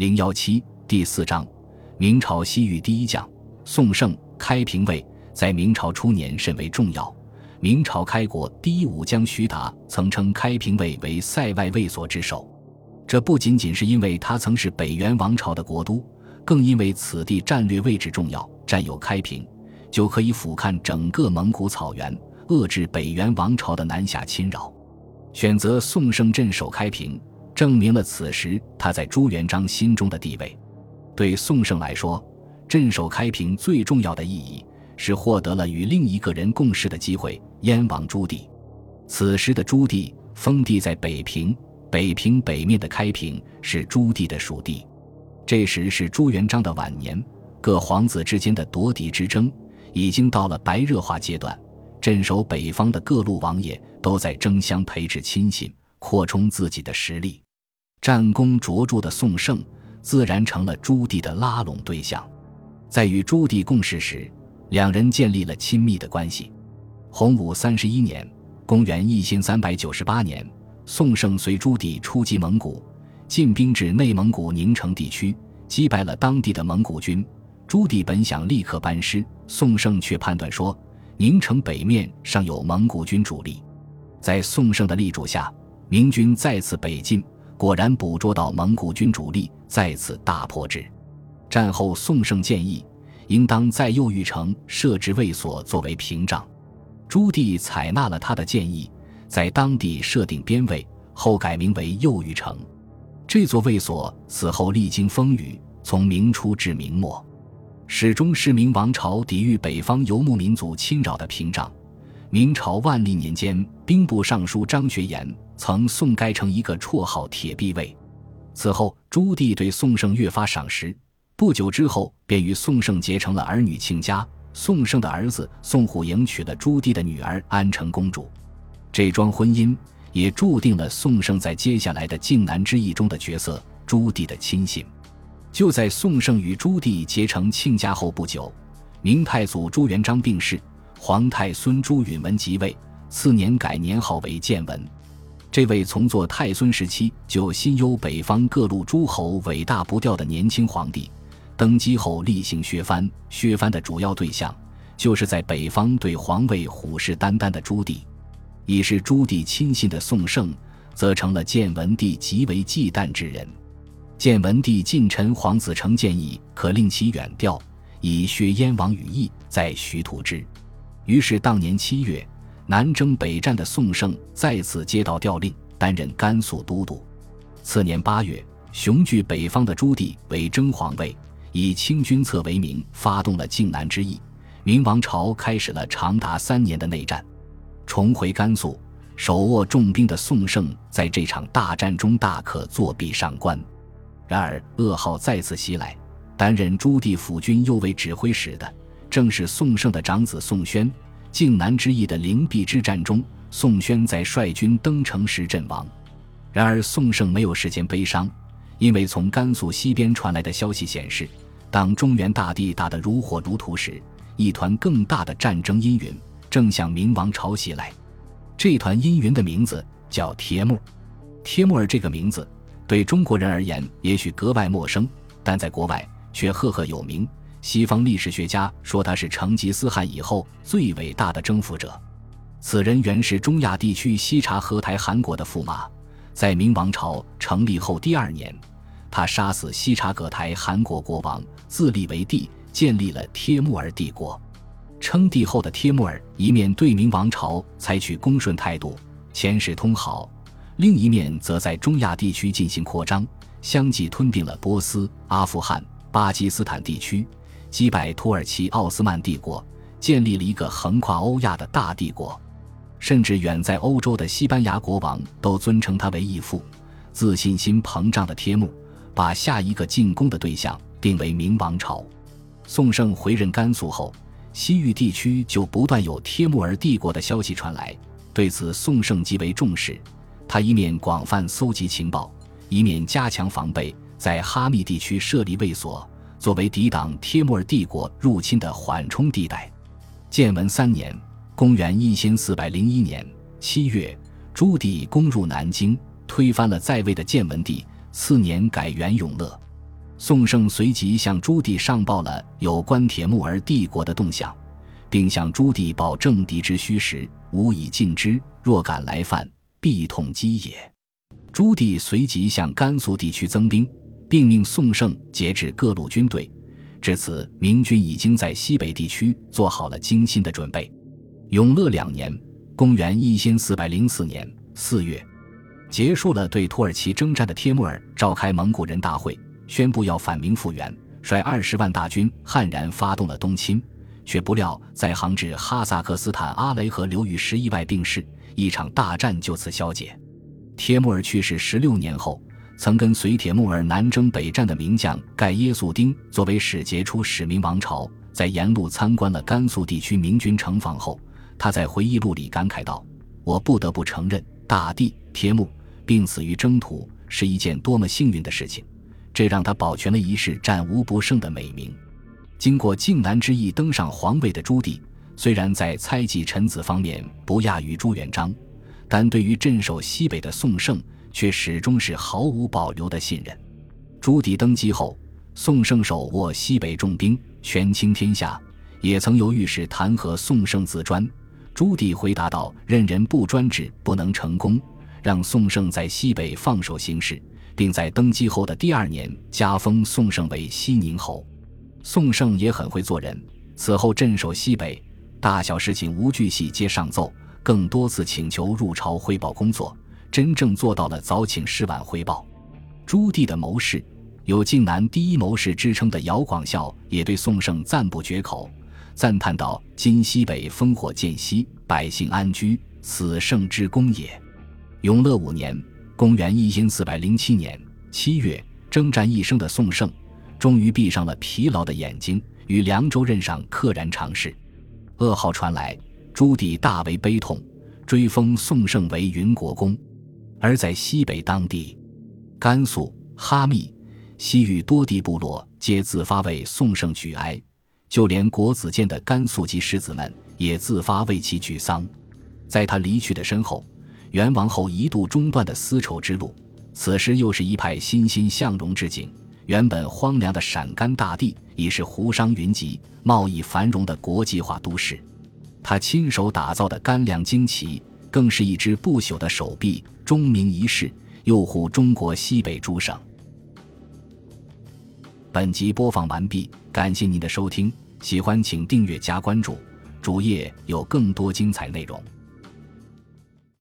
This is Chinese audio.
零幺七第四章，明朝西域第一将宋胜，开平卫在明朝初年甚为重要。明朝开国第一武将徐达曾称开平卫为塞外卫所之首，这不仅仅是因为他曾是北元王朝的国都，更因为此地战略位置重要，占有开平，就可以俯瞰整个蒙古草原，遏制北元王朝的南下侵扰。选择宋胜镇守开平。证明了此时他在朱元璋心中的地位。对宋盛来说，镇守开平最重要的意义是获得了与另一个人共事的机会——燕王朱棣。此时的朱棣封地在北平，北平北面的开平是朱棣的属地。这时是朱元璋的晚年，各皇子之间的夺嫡之争已经到了白热化阶段。镇守北方的各路王爷都在争相培植亲信，扩充自己的实力。战功卓著的宋胜，自然成了朱棣的拉拢对象。在与朱棣共事时，两人建立了亲密的关系。洪武三十一年（公元一千三百九十八年），宋胜随朱棣出击蒙古，进兵至内蒙古宁城地区，击败了当地的蒙古军。朱棣本想立刻班师，宋胜却判断说，宁城北面尚有蒙古军主力。在宋胜的力主下，明军再次北进。果然捕捉到蒙古军主力，再次大破之。战后，宋盛建议应当在右玉城设置卫所作为屏障。朱棣采纳了他的建议，在当地设定边卫，后改名为右玉城。这座卫所此后历经风雨，从明初至明末，始终是明王朝抵御北方游牧民族侵扰的屏障。明朝万历年间，兵部尚书张学言曾送该城一个绰号“铁臂卫”。此后，朱棣对宋胜越发赏识。不久之后，便与宋胜结成了儿女亲家。宋胜的儿子宋虎迎娶了朱棣的女儿安成公主。这桩婚姻也注定了宋胜在接下来的靖难之役中的角色——朱棣的亲信。就在宋胜与朱棣结成亲家后不久，明太祖朱元璋病逝。皇太孙朱允文即位，次年改年号为建文。这位从做太孙时期就心忧北方各路诸侯伟大不掉的年轻皇帝，登基后厉行削藩。削藩的主要对象，就是在北方对皇位虎视眈眈的朱棣。已是朱棣亲信的宋盛，则成了建文帝极为忌惮之人。建文帝近臣黄子成建议，可令其远调，以削燕王羽翼，在徐图之。于是，当年七月，南征北战的宋盛再次接到调令，担任甘肃都督。次年八月，雄踞北方的朱棣为征皇位，以清君侧为名，发动了靖难之役。明王朝开始了长达三年的内战。重回甘肃，手握重兵的宋盛在这场大战中大可作壁上观。然而，噩耗再次袭来，担任朱棣府军右卫指挥使的。正是宋盛的长子宋宣，靖难之役的灵璧之战中，宋宣在率军登城时阵亡。然而宋胜没有时间悲伤，因为从甘肃西边传来的消息显示，当中原大地打得如火如荼时，一团更大的战争阴云正向明王朝袭来。这团阴云的名字叫帖木。帖木儿这个名字对中国人而言也许格外陌生，但在国外却赫赫有名。西方历史学家说他是成吉思汗以后最伟大的征服者。此人原是中亚地区西察合台汗国的驸马，在明王朝成立后第二年，他杀死西察葛台汗国国王，自立为帝，建立了帖木儿帝国。称帝后的帖木儿一面对明王朝采取恭顺态度，遣使通好，另一面则在中亚地区进行扩张，相继吞并了波斯、阿富汗、巴基斯坦地区。击败土耳其奥斯曼帝国，建立了一个横跨欧亚的大帝国，甚至远在欧洲的西班牙国王都尊称他为义父。自信心膨胀的帖木，把下一个进攻的对象定为明王朝。宋盛回任甘肃后，西域地区就不断有帖木儿帝国的消息传来。对此，宋盛极为重视。他一面广泛搜集情报，一面加强防备，在哈密地区设立卫所。作为抵挡帖木儿帝国入侵的缓冲地带，建文三年（公元一千四百零一年）七月，朱棣攻入南京，推翻了在位的建文帝。次年改元永乐。宋盛随即向朱棣上报了有关铁木儿帝国的动向，并向朱棣保证敌之虚实，无以尽之。若敢来犯，必痛击也。朱棣随即向甘肃地区增兵，并命宋盛节制各路军队。至此，明军已经在西北地区做好了精心的准备。永乐两年（公元一千四百零四年）四月，结束了对土耳其征战的帖木儿召开蒙古人大会，宣布要反明复原，率二十万大军悍然发动了东侵。却不料，在杭至哈萨克斯坦阿雷河流域时意外病逝，一场大战就此消解。帖木儿去世十六年后。曾跟随铁木儿南征北战的名将盖耶素丁，作为使节出使明王朝，在沿路参观了甘肃地区明军城防后，他在回忆录里感慨道：“我不得不承认，大帝铁木病死于征途是一件多么幸运的事情，这让他保全了一世战无不胜的美名。”经过靖难之役登上皇位的朱棣，虽然在猜忌臣子方面不亚于朱元璋，但对于镇守西北的宋胜。却始终是毫无保留的信任。朱棣登基后，宋圣手握西北重兵，权倾天下，也曾由御史弹劾宋圣自专。朱棣回答道：“任人不专制不能成功，让宋圣在西北放手行事，并在登基后的第二年加封宋圣为西宁侯。宋圣也很会做人，此后镇守西北，大小事情无巨细皆上奏，更多次请求入朝汇报工作。”真正做到了早请示晚汇报。朱棣的谋士，有靖南第一谋士之称的姚广孝也对宋盛赞不绝口，赞叹道：“今西北烽火渐息，百姓安居，此圣之功也。”永乐五年（公元一千四百零七年）七月，征战一生的宋盛，终于闭上了疲劳的眼睛，于凉州任上溘然长逝。噩耗传来，朱棣大为悲痛，追封宋盛为云国公。而在西北当地，甘肃、哈密、西域多地部落皆自发为宋圣举哀，就连国子监的甘肃籍士子们也自发为其举丧。在他离去的身后，元王后一度中断的丝绸之路，此时又是一派欣欣向荣之景。原本荒凉的陕甘大地，已是胡商云集、贸易繁荣的国际化都市。他亲手打造的甘凉旌旗。更是一只不朽的手臂，钟鸣一世，佑护中国西北诸省。本集播放完毕，感谢您的收听，喜欢请订阅加关注，主页有更多精彩内容。